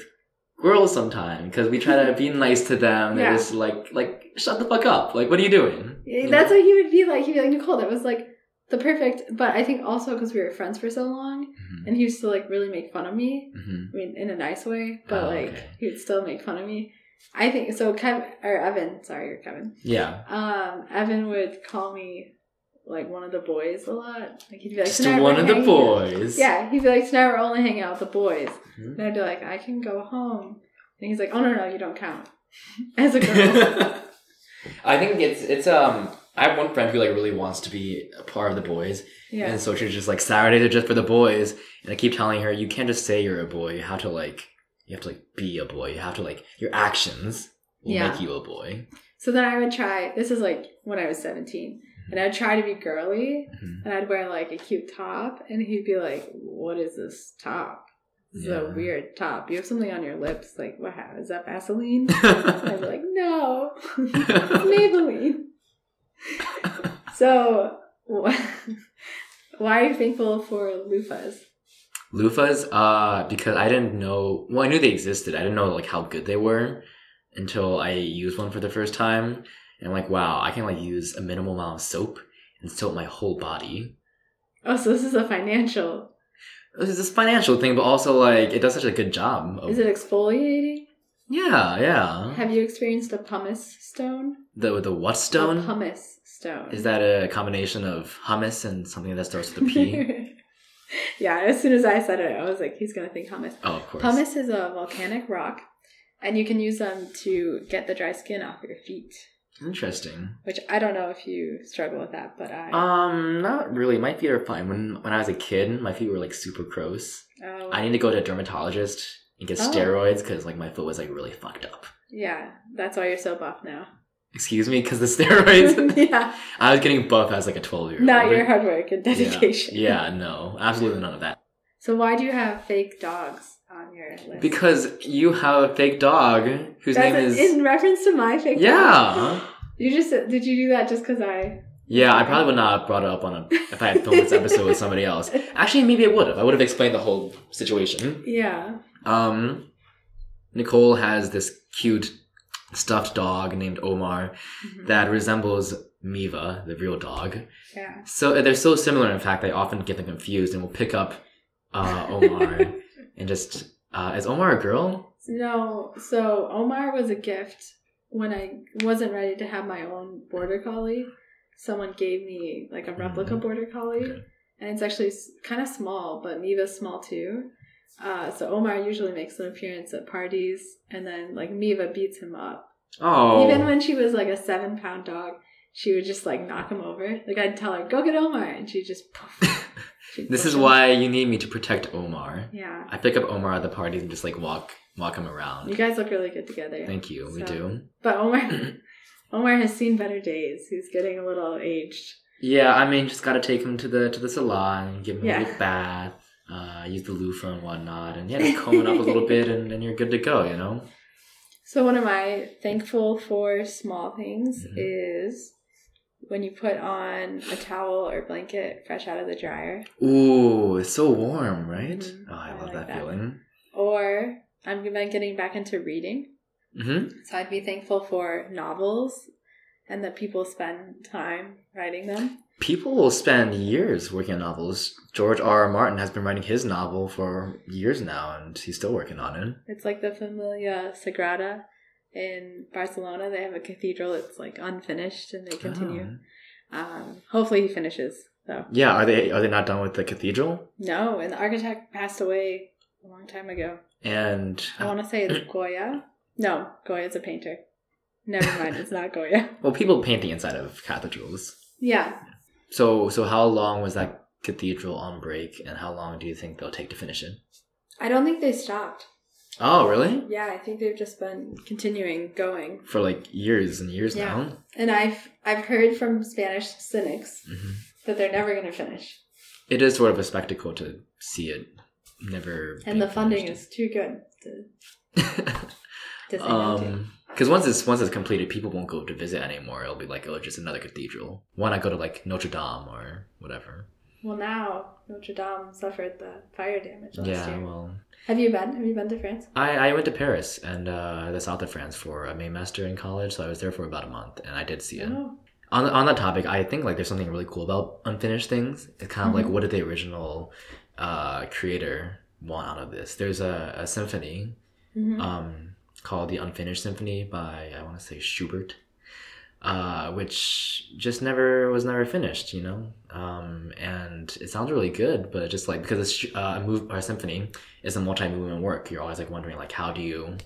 S1: girls sometimes because we try to be nice to them. They're
S2: Yeah.
S1: just like like shut the fuck up. Like, what are you doing? You
S2: That's
S1: know?
S2: what he would be like. He'd be like, Nicole, that was like the perfect. But I think also because we were friends for so long,
S1: Mhm.
S2: and he used to like really make fun of me.
S1: Mhm.
S2: I mean, in a nice way, but
S1: Oh,
S2: like
S1: okay.
S2: he would still make fun of me. I think so. Kevin or Evan, sorry, you're Kevin.
S1: Yeah,
S2: Um, Evan would call me like one of the boys a lot. Like he'd be like,
S1: just one of the
S2: hanging out."
S1: boys.
S2: Yeah, he'd be like, tonight we're only hanging out with the boys.
S1: Mhm.
S2: And I'd be like, I can go home. And he's like, oh no no, you don't count as a girl.
S1: I think it's it's um. I have one friend who like really wants to be a part of the boys,
S2: yeah.
S1: And so she's just like Saturdays are just for the boys. And I keep telling her, you can't just say you're a boy. You have to like, you have to like be a boy. You have to like, your actions will
S2: Yeah.
S1: make you a boy.
S2: So then I would try. This is like when I was seventeen, and I'd try to be girly,
S1: Mhm.
S2: and I'd wear like a cute top, and he'd be like, "What is this top? This is a weird top. You have something on your lips. Like, what? ha- Is that Vaseline?" I'd be like, "No, Maybelline." so, why are you thankful for loofahs?
S1: Loofahs, uh, because I didn't know, well, I knew they existed. I didn't know like how good they were until I used one for the first time. And I'm like, wow, I can like use a minimal amount of soap and soap my whole body.
S2: Oh, so this is a financial.
S1: This is this financial thing, but also like, it does such a good job. Of,
S2: Is it exfoliating?
S1: yeah, yeah.
S2: Have you experienced a pumice stone?
S1: The, the what stone?
S2: A pumice stone.
S1: Is that a combination of hummus and something that starts with a P?
S2: yeah, as soon as I said it, I was like, he's gonna think hummus.
S1: oh, of course.
S2: Pumice is a volcanic rock, and you can use them to get the dry skin off your feet.
S1: Interesting.
S2: Which I don't know if you struggle with that, but I.
S1: Um, not really. My feet are fine. When when I was a kid, my feet were like super gross.
S2: oh,
S1: I need to go to a dermatologist and get
S2: Oh.
S1: steroids because like my foot was like really fucked up.
S2: yeah, that's why you're so buff now.
S1: Excuse me, because the steroids.
S2: yeah,
S1: I was getting buff as like a twelve year old.
S2: not your hard work and dedication.
S1: Yeah, yeah, no, absolutely none of that.
S2: So why do you have fake dogs on your list?
S1: Because you have a fake dog whose
S2: That's
S1: name is
S2: in reference to my fake dog. You just did you do that just because I?
S1: Yeah, I probably would not have brought it up on a if I had filmed this episode with somebody else. Actually, maybe I would have. I would have explained the whole situation.
S2: Yeah.
S1: Um, Nicole has this cute stuffed dog named Omar
S2: Mhm.
S1: that resembles Miva, the real dog.
S2: Yeah.
S1: So they're so similar. In fact, I often get them confused and will pick up uh, Omar and just uh, is Omar a girl?
S2: No, so Omar was a gift when I wasn't ready to have my own border collie. Someone gave me like a replica
S1: Mhm.
S2: border collie,
S1: Okay.
S2: and it's actually kind of small, but Miva's small too. Uh, so Omar usually makes an appearance at parties, and then like Miva beats him up.
S1: Oh,
S2: Even when she was like a seven pound dog, she would just like knock him over. Like I'd tell her, "Go get Omar," and she just. Poof,
S1: this is
S2: him.
S1: why you need me to protect Omar.
S2: Yeah,
S1: I pick up Omar at the parties and just like walk walk him around.
S2: you guys look really good together.
S1: Thank you. We do.
S2: But Omar, Omar has seen better days. He's getting a little aged.
S1: Yeah, I mean, just gotta take him to the to the salon, give him
S2: Yeah.
S1: a bath, uh, use the loofah and whatnot, and yeah, just comb it up a little bit, and then you're good to go. You know.
S2: So one of my thankful for small things
S1: Mhm.
S2: is when you put on a towel or blanket fresh out of the dryer,
S1: Ooh, it's so warm, right?
S2: Mhm.
S1: Oh, I
S2: I
S1: love
S2: like
S1: that,
S2: that.
S1: feeling.
S2: or I'm getting back into reading.
S1: hmm
S2: So I'd be thankful for novels and that people spend time writing them.
S1: People will spend years working on novels. George R. R. Martin has been writing his novel for years now, and he's still working on it.
S2: It's like the Familia Sagrada in Barcelona. They have a cathedral that's like unfinished and they continue.
S1: Oh.
S2: Um, hopefully he finishes though.
S1: Yeah, are they are they not done with the cathedral?
S2: No, and the architect passed away a long time ago.
S1: And
S2: I want to say it's Goya. No, Goya's a painter. Never mind, it's not Goya.
S1: well, people paint the inside of cathedrals.
S2: Yeah,
S1: So so how long was that cathedral on break, and how long do you think they'll take to finish it?
S2: I don't think they stopped.
S1: Oh, really?
S2: Yeah, I think they've just been continuing going.
S1: For like years and years
S2: Yeah.
S1: now.
S2: And I've I've heard from Spanish cynics
S1: hmm
S2: that they're never going to finish,
S1: It is sort of a spectacle to see it never.
S2: and the funding
S1: finished.
S2: is too good to, to
S1: um, because once it's once it's completed, people won't go to visit anymore. It'll be like oh, just another cathedral. Why not go to like Notre Dame or whatever?
S2: Well, now Notre Dame suffered the fire damage last
S1: yeah,
S2: year.
S1: well,
S2: Have you been? Have you been to France?
S1: I, I went to Paris and uh, the south of France for a Maymester in college, so I was there for about a month, and I did see it.
S2: Oh,
S1: On on that topic, I think like there's something really cool about unfinished things. It's kind of like
S2: Mhm.
S1: what did the original uh, creator want out of this? There's a, a symphony
S2: Mhm.
S1: um, called the Unfinished Symphony by I want to say Schubert, uh, which just never was never finished. You know, um, and it sounds really good, but just like because it's uh, a move a symphony is a multi-movement work, you're always like wondering like how do you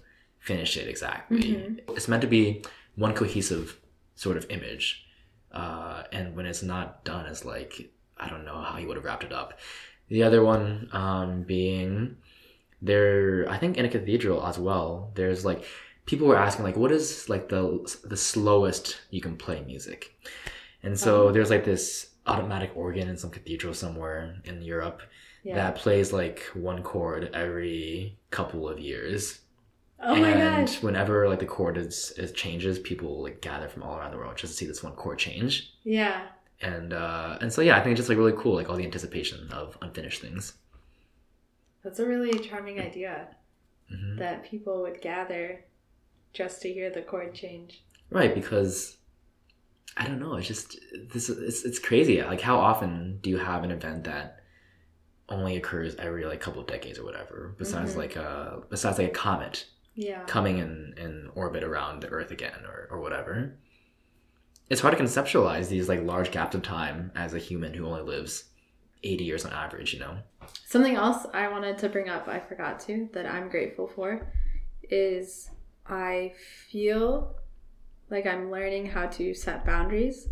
S1: finish it exactly?
S2: Mhm.
S1: It's meant to be one cohesive sort of image, uh, and when it's not done, it's like I don't know how he would have wrapped it up. The other one um, being there, I think in a cathedral as well. There's like people were asking like, what is like the the slowest you can play music? And so
S2: Oh.
S1: there's like this automatic organ in some cathedral somewhere in Europe
S2: yeah.
S1: that plays like one chord every couple of years.
S2: oh my
S1: and
S2: gosh.
S1: whenever like the chord is it changes, people like gather from all around the world just to see this one chord change.
S2: Yeah.
S1: And uh and so yeah, I think it's just like really cool, like all the anticipation of unfinished things.
S2: That's a really charming idea
S1: hmm
S2: that people would gather just to hear the chord change.
S1: Right, because I don't know. It's just this. It's it's crazy. Like, how often do you have an event that only occurs every like couple of decades or whatever? Besides
S2: Mhm.
S1: like a besides like a comet
S2: Yeah.
S1: coming in in orbit around the Earth again or or whatever. It's hard to conceptualize these like large gaps of time as a human who only lives eighty years on average. You know.
S2: Something else I wanted to bring up, I forgot to, that I'm grateful for, is I feel like I'm learning how to set boundaries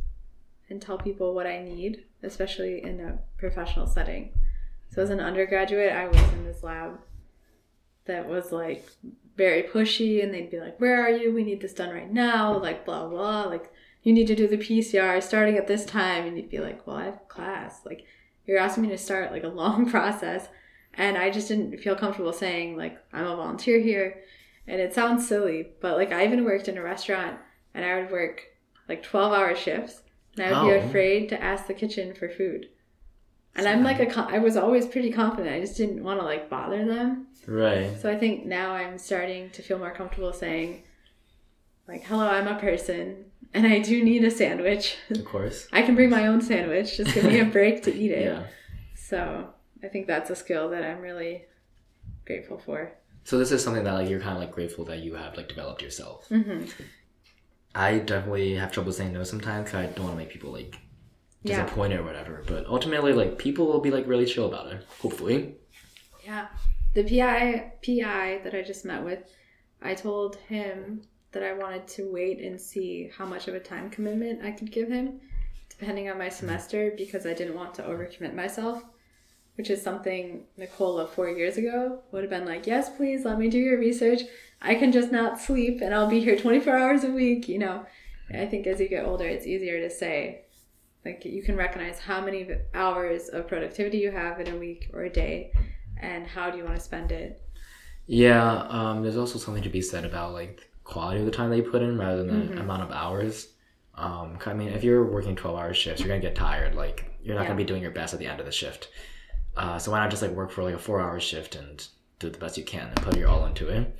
S2: and tell people what I need, especially in a professional setting. So, as an undergraduate, I was in this lab that was like very pushy, and they'd be like, Where are you? We need this done right now, like blah, blah. Like, you need to do the PCR starting at this time. And you'd be like, Well, I have class. Like, you're asking me to start like a long process and i just didn't feel comfortable saying like i'm a volunteer here and it sounds silly but like i even worked in a restaurant and i would work like 12 hour shifts and i would be
S1: Oh.
S2: afraid to ask the kitchen for food and i'm like a i was always pretty confident i just didn't want to like bother them
S1: Right.
S2: so i think now i'm starting to feel more comfortable saying like hello i'm a person and I do need a sandwich.
S1: Of course.
S2: I can bring my own sandwich. Just give me a break to eat it.
S1: Yeah.
S2: So I think that's a skill that I'm really grateful for.
S1: So this is something that like you're kind of like grateful that you have like developed yourself.
S2: Mm-hmm.
S1: I definitely have trouble saying no sometimes because I don't want to make people like
S2: Yeah.
S1: disappointed or whatever. But ultimately, like people will be like really chill about it. Hopefully.
S2: Yeah. The PI PI that I just met with, I told him that I wanted to wait and see how much of a time commitment I could give him, depending on my semester, because I didn't want to overcommit myself. Which is something Nicola four years ago would have been like, Yes, please let me do your research. I can just not sleep and I'll be here 24 hours a week, you know. I think as you get older, it's easier to say, like, you can recognize how many hours of productivity you have in a week or a day and how do you want to spend it.
S1: Yeah. Um. There's also something to be said about like quality of the time that you put in rather than
S2: Mhm.
S1: amount of hours. Um. I mean, if you're working twelve hour shifts, you're gonna get tired. Like you're not
S2: Yeah.
S1: gonna be doing your best at the end of the shift. Uh. So why not just like work for like a four hour shift and do the best you can and put your all into it.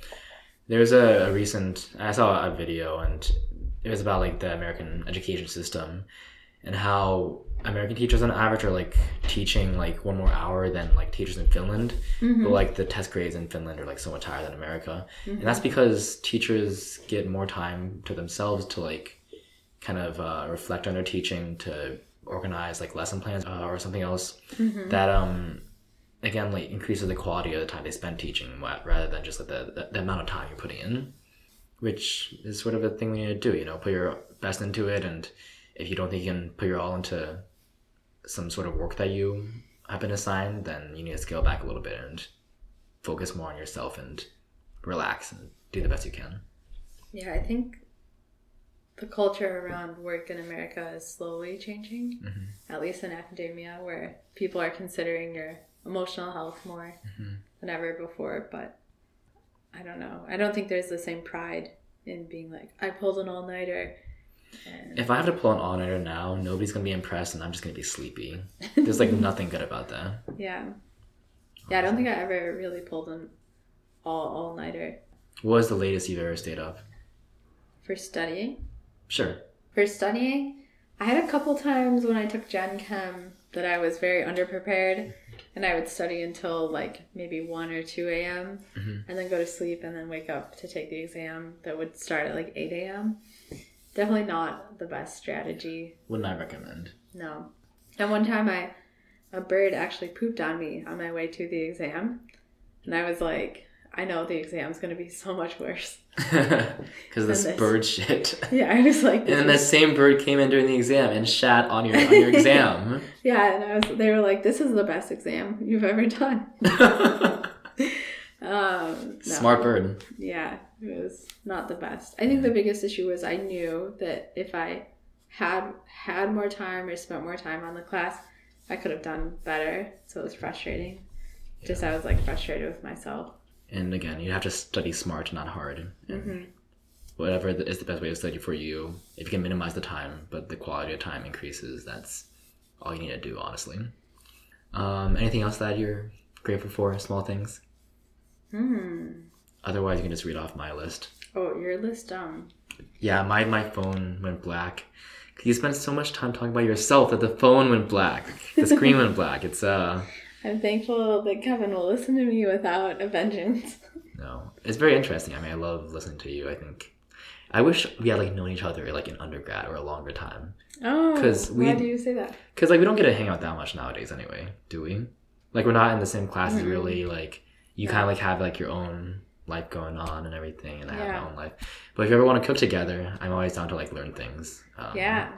S1: There's a, a recent I saw a video and it was about like the American education system and how American teachers on average are like teaching like one more hour than like teachers in Finland.
S2: Mm-hmm.
S1: But like the test grades in Finland are like so much higher than America.
S2: Mhm.
S1: And that's because teachers get more time to themselves to like kind of uh, reflect on their teaching to organize like lesson plans uh, or something else
S2: Mhm.
S1: that um again like increases the quality of the time they spend teaching rather than just like the, the, the amount of time you're putting in which is sort of a thing we need to do you know put your best into it and if you don't think you can put your all into some sort of work that you have been assigned then you need to scale back a little bit and focus more on yourself and relax and do the best you can
S2: Yeah, I think the culture around work in America is slowly changing,
S1: Mhm.
S2: at least in academia, where people are considering your emotional health more
S1: Mhm.
S2: than ever before. But I don't know. I don't think there's the same pride in being like, I pulled an all nighter.
S1: If i have to pull an all-nighter now nobody's gonna be impressed and i'm just gonna be sleepy there's like nothing good about that
S2: yeah. Yeah, I don't think I ever really pulled an all all nighter
S1: what was the latest you've ever stayed up
S2: for studying.
S1: sure
S2: For studying, I had a couple times when I took Gen Chem that I was very underprepared and I would study until like maybe 1 or 2 a.m.
S1: Mhm.
S2: and then go to sleep and then wake up to take the exam that would start at like 8 a.m. Definitely not the best strategy.
S1: wouldn't i recommend
S2: No. And one time I a bird actually pooped on me on my way to the exam. And I was like, I know the exam's gonna be so much worse.
S1: because this
S2: this.
S1: bird shit.
S2: Yeah, I was like
S1: And then the same bird came in during the exam and shat on your on your exam.
S2: Yeah, and I was they were like, This is the best exam you've ever done. Um, no.
S1: Smart bird.
S2: Yeah, it was not the best. I think the biggest issue was I knew that if I had had more time or spent more time on the class, I could have done better. So it was frustrating. Just I was like frustrated with myself.
S1: And again, you have to study smart, not hard. And
S2: hmm
S1: Whatever is the best way to study for you. If you can minimize the time, but the quality of time increases, that's all you need to do, honestly. Um, anything else that you're grateful for? Small things.
S2: Hmm.
S1: Otherwise, you can just read off my list.
S2: Oh, your list. Um.
S1: Yeah, my my phone went black. You spent so much time talking about yourself that the phone went black. The screen went black. It's uh
S2: I'm thankful that Kevin will listen to me without a vengeance.
S1: no, it's very interesting. I mean, I love listening to you. I think I wish we had like known each other like in undergrad or a longer time.
S2: Oh,
S1: 'Cause we-
S2: why do you say that?
S1: Cause like we don't get to hang out that much nowadays anyway, do we? Like we're not in the same classes
S2: Mm-mm.
S1: really. Like you kind of like have like your own life going on and everything, and I have my own life. But if you ever want to cook together, I'm always down to like learn things. Um,
S2: Yeah.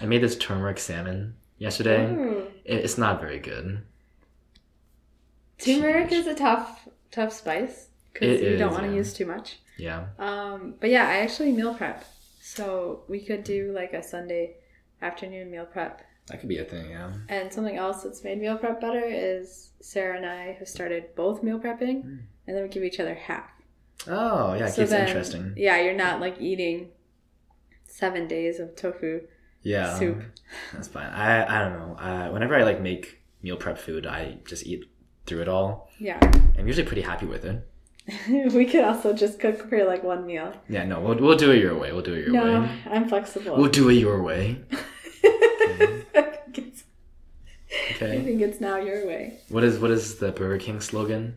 S1: I made this turmeric salmon yesterday.
S2: Ooh.
S1: It- It's not very good.
S2: Turmeric is a tough, tough spice because you don't want to
S1: yeah.
S2: use too much.
S1: Yeah.
S2: Um, but yeah, I actually meal prep, so we could do like a Sunday afternoon meal prep.
S1: That could be a thing, yeah.
S2: And something else that's made meal prep better is Sarah and I have started both meal prepping,
S1: Mm.
S2: and then we give each other half.
S1: Oh, yeah, it
S2: So
S1: keeps
S2: then-
S1: interesting.
S2: Yeah, you're not like eating seven days of tofu
S1: Yeah.
S2: soup.
S1: That's fine. I I don't know. Uh, whenever I like make meal prep food, I just eat through it all.
S2: Yeah.
S1: I'm usually pretty happy with it.
S2: we could also just cook for like one meal.
S1: Yeah, no, we'll, we'll do it your way. We'll do it your
S2: no,
S1: way.
S2: I'm flexible.
S1: We'll do it your way.
S2: I think it's- I
S1: Okay.
S2: think it's now your way.
S1: What is what is the Burger King slogan?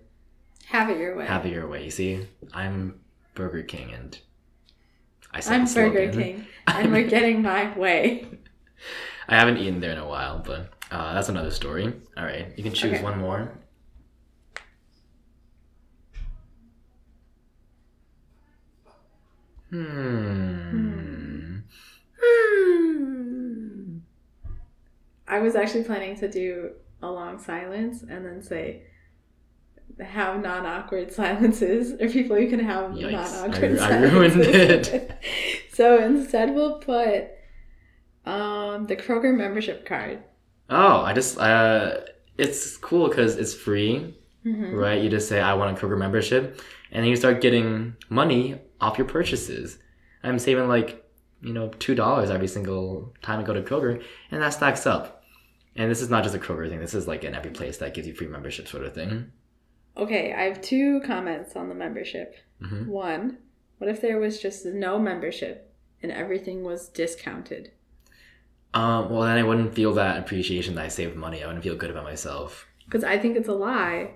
S2: Have it your way.
S1: Have it your way. You see, I'm Burger King, and I said
S2: I'm Burger. King, and we're getting my way.
S1: I haven't eaten there in a while, but uh, that's another story. All right, you can choose
S2: Okay.
S1: one more. Hmm.
S2: Hmm. I was actually planning to do a long silence and then say have non-awkward silences or people you can have non-awkward
S1: I- I ruined
S2: silences.
S1: it.
S2: so instead we'll put um, the Kroger membership card.
S1: Oh, I just uh, it's cool because it's free,
S2: Mhm.
S1: right? You just say I want a Kroger membership, and then you start getting money off your purchases. I'm saving like you know two dollars every single time I go to Kroger, and that stacks up. And this is not just a Kroger thing. This is like in every place that gives you free membership sort of thing.
S2: Okay, I have two comments on the membership.
S1: hmm
S2: One, what if there was just no membership and everything was discounted?
S1: Um, well, then I wouldn't feel that appreciation that I saved money. I wouldn't feel good about myself.
S2: Because I think it's a lie.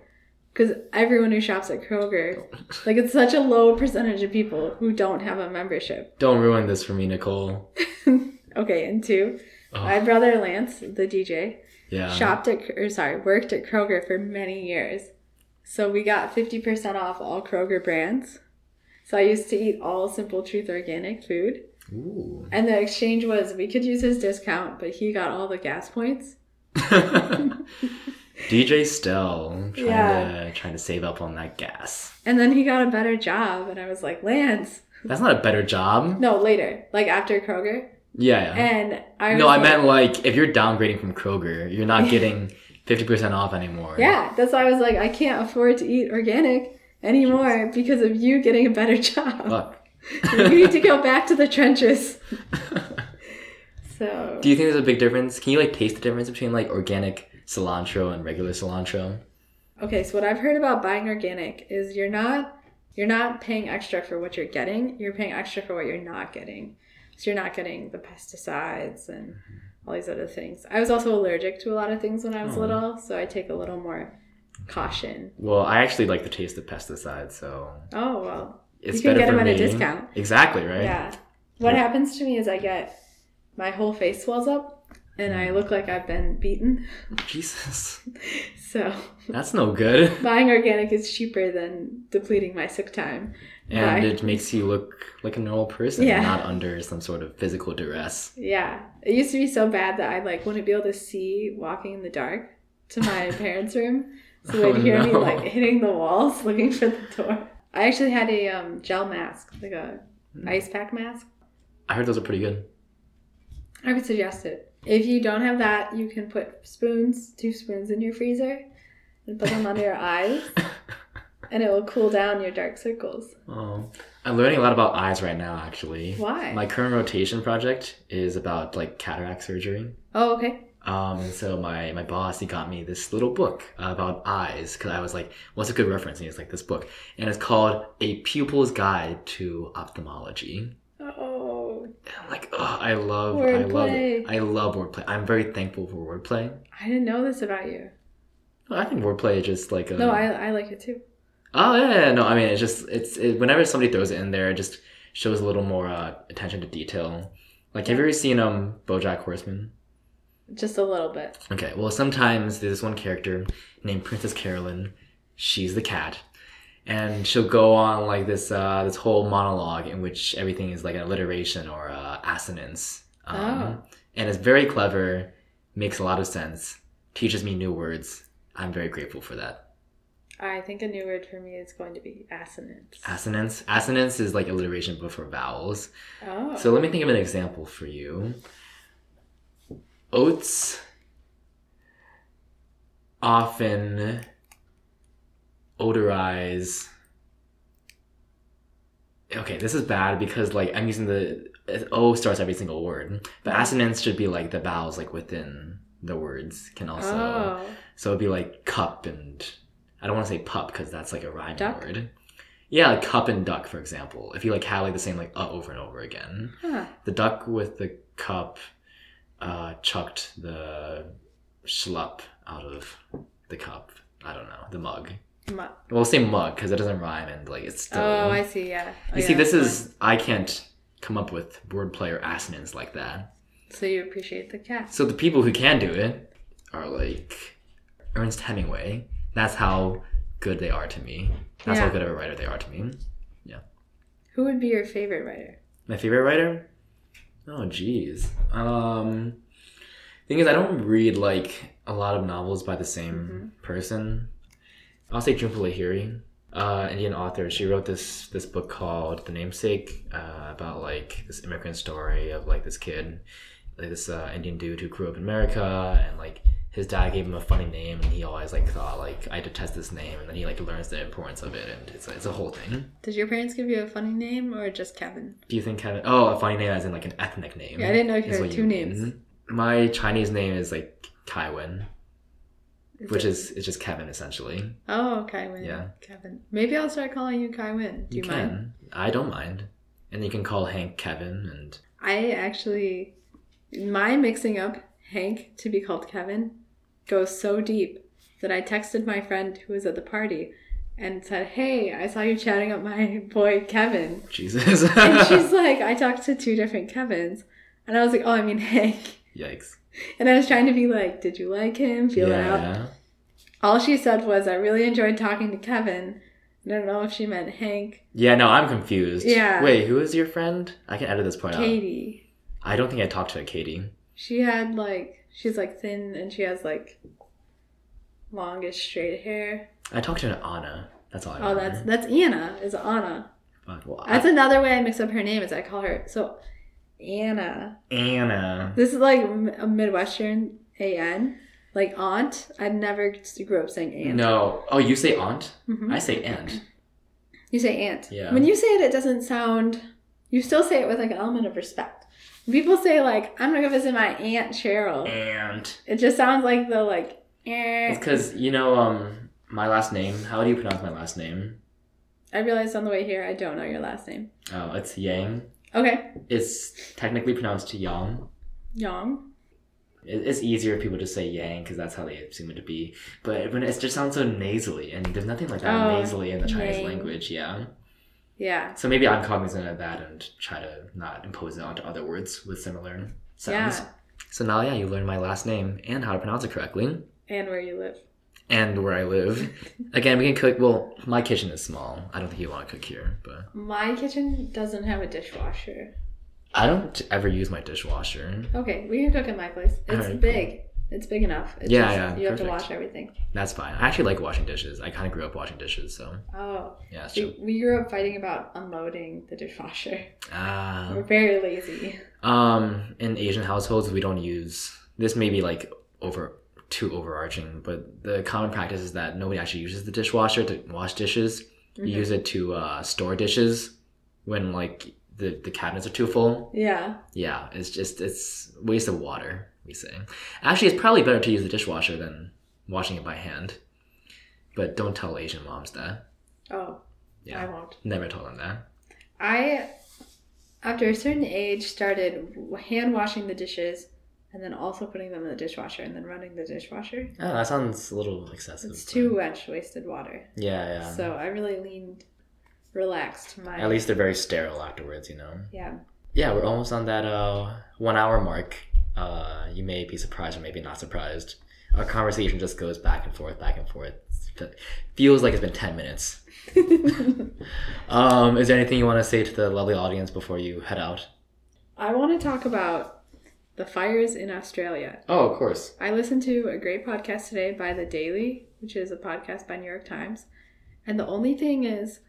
S2: Because everyone who shops at Kroger, like it's such a low percentage of people who don't have a membership.
S1: Don't ruin this for me, Nicole.
S2: okay, and two,
S1: Oh,
S2: my brother Lance, the DJ,
S1: yeah.
S2: shopped at or sorry, worked at Kroger for many years. So we got 50% off all Kroger brands. So I used to eat all Simple Truth organic food.
S1: Ooh.
S2: And the exchange was we could use his discount, but he got all the gas points.
S1: DJ still trying
S2: Yeah.
S1: to trying to save up on that gas.
S2: And then he got a better job and I was like, "Lance,
S1: That's not a better job.
S2: no, later, like after Kroger."
S1: Yeah. yeah.
S2: And I was
S1: no, I
S2: like-
S1: meant like if you're downgrading from Kroger, you're not getting fifty percent off anymore.
S2: Yeah, that's why I was like, I can't afford to eat organic anymore because of you getting a better job.
S1: Fuck.
S2: you need to go back to the trenches. So
S1: Do you think there's a big difference? Can you like taste the difference between like organic cilantro and regular cilantro?
S2: Okay, so what I've heard about buying organic is you're not you're not paying extra for what you're getting. You're paying extra for what you're not getting. So you're not getting the pesticides and all these other things. I was also allergic to a lot of things when I was
S1: Oh.
S2: little, so I take a little more caution.
S1: Well, I actually like the taste of pesticides, so
S2: Oh well,
S1: it's
S2: you can get them at
S1: me.
S2: a discount.
S1: Exactly right.
S2: Yeah. What
S1: Yeah.
S2: happens to me is I get my whole face swells up and I look like I've been beaten.
S1: Jesus,
S2: So
S1: that's no good.
S2: buying organic is cheaper than depleting my sick time.
S1: And it makes you look like a normal person,
S2: Yeah.
S1: not under some sort of physical duress.
S2: Yeah. It used to be so bad that I like wouldn't be able to see walking in the dark to my parents' room. So they'd
S1: Oh,
S2: hear me like hitting the walls looking for the door. I actually had a um, gel mask, like a
S1: Hmm.
S2: ice pack mask.
S1: I heard those are pretty good.
S2: I would suggest it. If you don't have that, you can put spoons, two spoons in your freezer and put them under your eyes and it will cool down your dark circles.
S1: Oh, I'm learning a lot about eyes right now. Actually,
S2: Why?
S1: my current rotation project is about like cataract surgery.
S2: oh, okay.
S1: Um, so my my boss he got me this little book about eyes because I was like, "What's a good reference?" And he's like, "This book," and it's called "A Pupil's Guide to Ophthalmology." I'm like, oh, I love, I love,
S2: Wordplay.
S1: I love wordplay. I'm very thankful for wordplay.
S2: I didn't know this about you.
S1: I think wordplay is just like a.
S2: No, I, I like it too.
S1: Oh yeah, yeah, no. I mean, it's just it's it, whenever somebody throws it in there, it just shows a little more uh, attention to detail. Like, have you ever seen um BoJack Horseman?
S2: Just a little bit.
S1: Okay, well, sometimes there's this one character named Princess Carolyn. She's the cat, and she'll go on like this uh, this whole monologue in which everything is like an alliteration or uh, assonance. Um,
S2: Oh.
S1: And it's very clever, makes a lot of sense, teaches me new words. I'm very grateful for that.
S2: I think a new word for me is going to be assonance.
S1: Assonance. Assonance is like alliteration but for vowels.
S2: oh.
S1: So let me think of an example for you. Oats often odorize. Okay, this is bad because like I'm using the O starts every single word, but assonance should be like the vowels like within the words can also.
S2: oh.
S1: So it'd be like cup and I don't want to say pup because that's like a rhyming
S2: Duck?
S1: word. Yeah, like cup and duck, for example. If you like have like the same like uh over and over again,
S2: Huh.
S1: the duck with the cup uh, chucked the schlup out of the cup. I don't know the mug.
S2: Mu-
S1: Well, say mug because it doesn't rhyme and like it's still.
S2: Oh, I see. Yeah. Oh,
S1: you
S2: yeah,
S1: see, this is I can't come up with wordplay or assonance like that.
S2: So you appreciate the cat.
S1: So the people who can do it are like Ernest Hemingway. That's how good they are to me. That's how good of a writer they are to me. Yeah.
S2: Who would be your favorite writer?
S1: My favorite writer? Oh, jeez. Um, thing is, I don't read like a lot of novels by the same person. I'll say Jhumpa Lahiri, uh, Indian author. She wrote this this book called The Namesake uh, about like this immigrant story of like this kid, like this uh, Indian dude who grew up in America, and like his dad gave him a funny name, and he always like thought like I detest this name, and then he like learns the importance of it, and it's it's a whole thing.
S2: Did your parents give you a funny name or just Kevin?
S1: Do you think Kevin? Oh, a funny name as in like an ethnic name.
S2: Yeah, I didn't know you had two names.
S1: mean. My Chinese name is like Kaiwen, which
S2: it-
S1: is it's just Kevin essentially.
S2: Oh, Kaiwin.
S1: Yeah.
S2: Kevin. Maybe I'll start calling you Kaiwin. Do you,
S1: you
S2: mind?
S1: can. I don't mind, and you can call Hank Kevin, and
S2: I actually, my mixing up Hank to be called Kevin goes so deep that I texted my friend who was at the party and said, Hey, I saw you chatting up my boy Kevin.
S1: Jesus.
S2: And she's like, I talked to two different Kevins. And I was like, Oh, I mean Hank.
S1: Yikes.
S2: And I was trying to be like, Did you like him? Feel it out. All she said was, I really enjoyed talking to Kevin. I don't know if she meant Hank,
S1: Yeah. No, I'm confused.
S2: Yeah.
S1: Wait, who is your friend? I can edit this out.
S2: Katie.
S1: I don't think I talked to Katie.
S2: She had like, she's like thin and she has like longish straight hair.
S1: I talked to Anna. That's all I
S2: Oh,
S1: remember.
S2: that's that's Anna. Is Anna.
S1: Fuck, well,
S2: That's
S1: I-
S2: another way I mix up her name. Is I call her so Anna.
S1: Anna.
S2: This is like a Midwestern A N, like aunt. I never grew up saying aunt.
S1: No. Oh, you say aunt?
S2: Mhm.
S1: I say aunt.
S2: You say aunt.
S1: Yeah.
S2: When you say it, it doesn't sound. You still say it with like an element of respect. When people say like, "I'm gonna go visit my aunt Cheryl,"
S1: Aunt.
S2: it just sounds like the like. Eh.
S1: It's because you know um my last name. How do you pronounce my last name?
S2: I realized on the way here I don't know your last name.
S1: Oh, it's Yang.
S2: Okay,
S1: It's technically pronounced Yang.
S2: Yang.
S1: It's easier if people just say Yang because that's how they assume it to be. But when it just sounds so nasally, and there's nothing like that
S2: Oh,
S1: nasally in the Chinese
S2: Yang.
S1: language. Yeah.
S2: Yeah.
S1: So maybe I'm cognizant of that and try to not impose it onto other words with similar sounds.
S2: Yeah.
S1: So now, yeah, you learned my last name and how to pronounce it correctly,
S2: And where you live.
S1: And where I live. Again, we can cook. Well, my kitchen is small. I don't think you want to cook here, but
S2: My kitchen doesn't have a dishwasher.
S1: I don't ever use my dishwasher.
S2: Okay, we can cook at my place. It's
S1: Alright,
S2: big. It's big enough. It's
S1: Yeah,
S2: just-
S1: yeah,
S2: You have to wash everything.
S1: That's fine. I actually like washing dishes. I kind of grew up washing dishes, so
S2: Oh,
S1: yeah,
S2: we, we grew up fighting about unloading the dishwasher.
S1: Ah.
S2: We're very lazy.
S1: Um, in Asian households, we don't use this. May be like over too overarching, but the common practice is that nobody actually uses the dishwasher to wash dishes. You
S2: Mhm.
S1: use it to uh, store dishes when like the the cabinets are too full.
S2: Yeah.
S1: Yeah, it's just it's waste of water. We say. Actually, it's probably better to use the dishwasher than washing it by hand. But don't tell Asian moms that.
S2: Oh,
S1: Yeah,
S2: I won't.
S1: never told them that.
S2: I, after a certain age, started hand washing the dishes and then also putting them in the dishwasher and then running the dishwasher.
S1: Oh, that sounds a little excessive.
S2: It's too much wasted water.
S1: Yeah, yeah.
S2: So I really leaned, relaxed my.
S1: At least they're very sterile afterwards, you know.
S2: Yeah.
S1: Yeah, we're almost on that uh, one hour mark. Uh, you may be surprised or maybe not surprised. Our conversation just goes back and forth, back and forth. It feels like it's been 10 minutes. Um, is there anything you want to say to the lovely audience before you head out?
S2: I want to talk about the fires in Australia.
S1: Oh, of course.
S2: I listened to a great podcast today by The Daily, which is a podcast by New York Times. And the only thing is,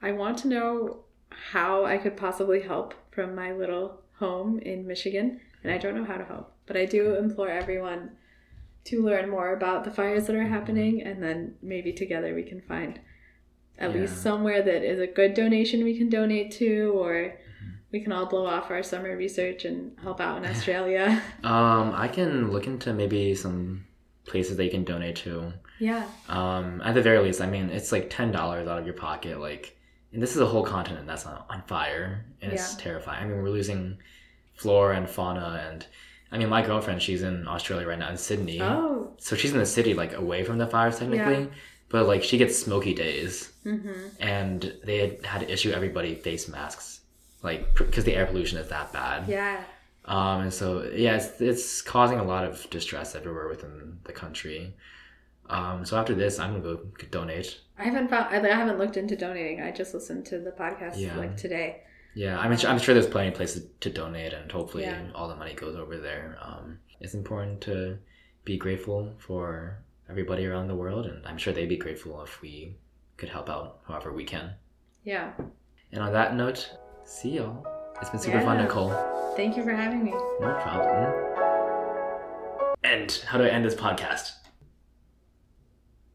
S2: I want to know how I could possibly help from my little home in Michigan. And I don't know how to help. But I do implore everyone to learn more about the fires that are happening. And then maybe together we can find at
S1: Yeah.
S2: least somewhere that is a good donation we can donate to, or we can all blow off our summer research and help out in Australia.
S1: Um, I can look into maybe some places that you can donate to.
S2: yeah.
S1: Um, at the very least, I mean, it's like ten dollars out of your pocket. Like, and this is a whole continent that's on, on fire, and it's
S2: Yeah.
S1: terrifying. I mean, we're losing flora and fauna, and I mean, my girlfriend, she's in Australia right now in Sydney,
S2: Oh.
S1: so she's in the city, like away from the fires technically, but like she gets smoky days,
S2: Mm-hmm.
S1: and they had, had to issue everybody face masks, like because the air pollution is that bad.
S2: Yeah.
S1: Um, and so yeah, it's, it's causing a lot of distress everywhere within the country. Um, so after this, I'm gonna go donate.
S2: I haven't found. I I haven't looked into donating. I just listened to the podcast
S1: Yeah.
S2: like today.
S1: Yeah, I mean, I'm sure there's plenty of places to donate, and hopefully
S2: Yeah.
S1: all the money goes over there. Um, it's important to be grateful for everybody around the world, and I'm sure they'd be grateful if we could help out however we can.
S2: Yeah.
S1: And on that note, see y'all. It's been super fun, Nicole.
S2: Thank you for having me.
S1: No problem. And how do I end this podcast?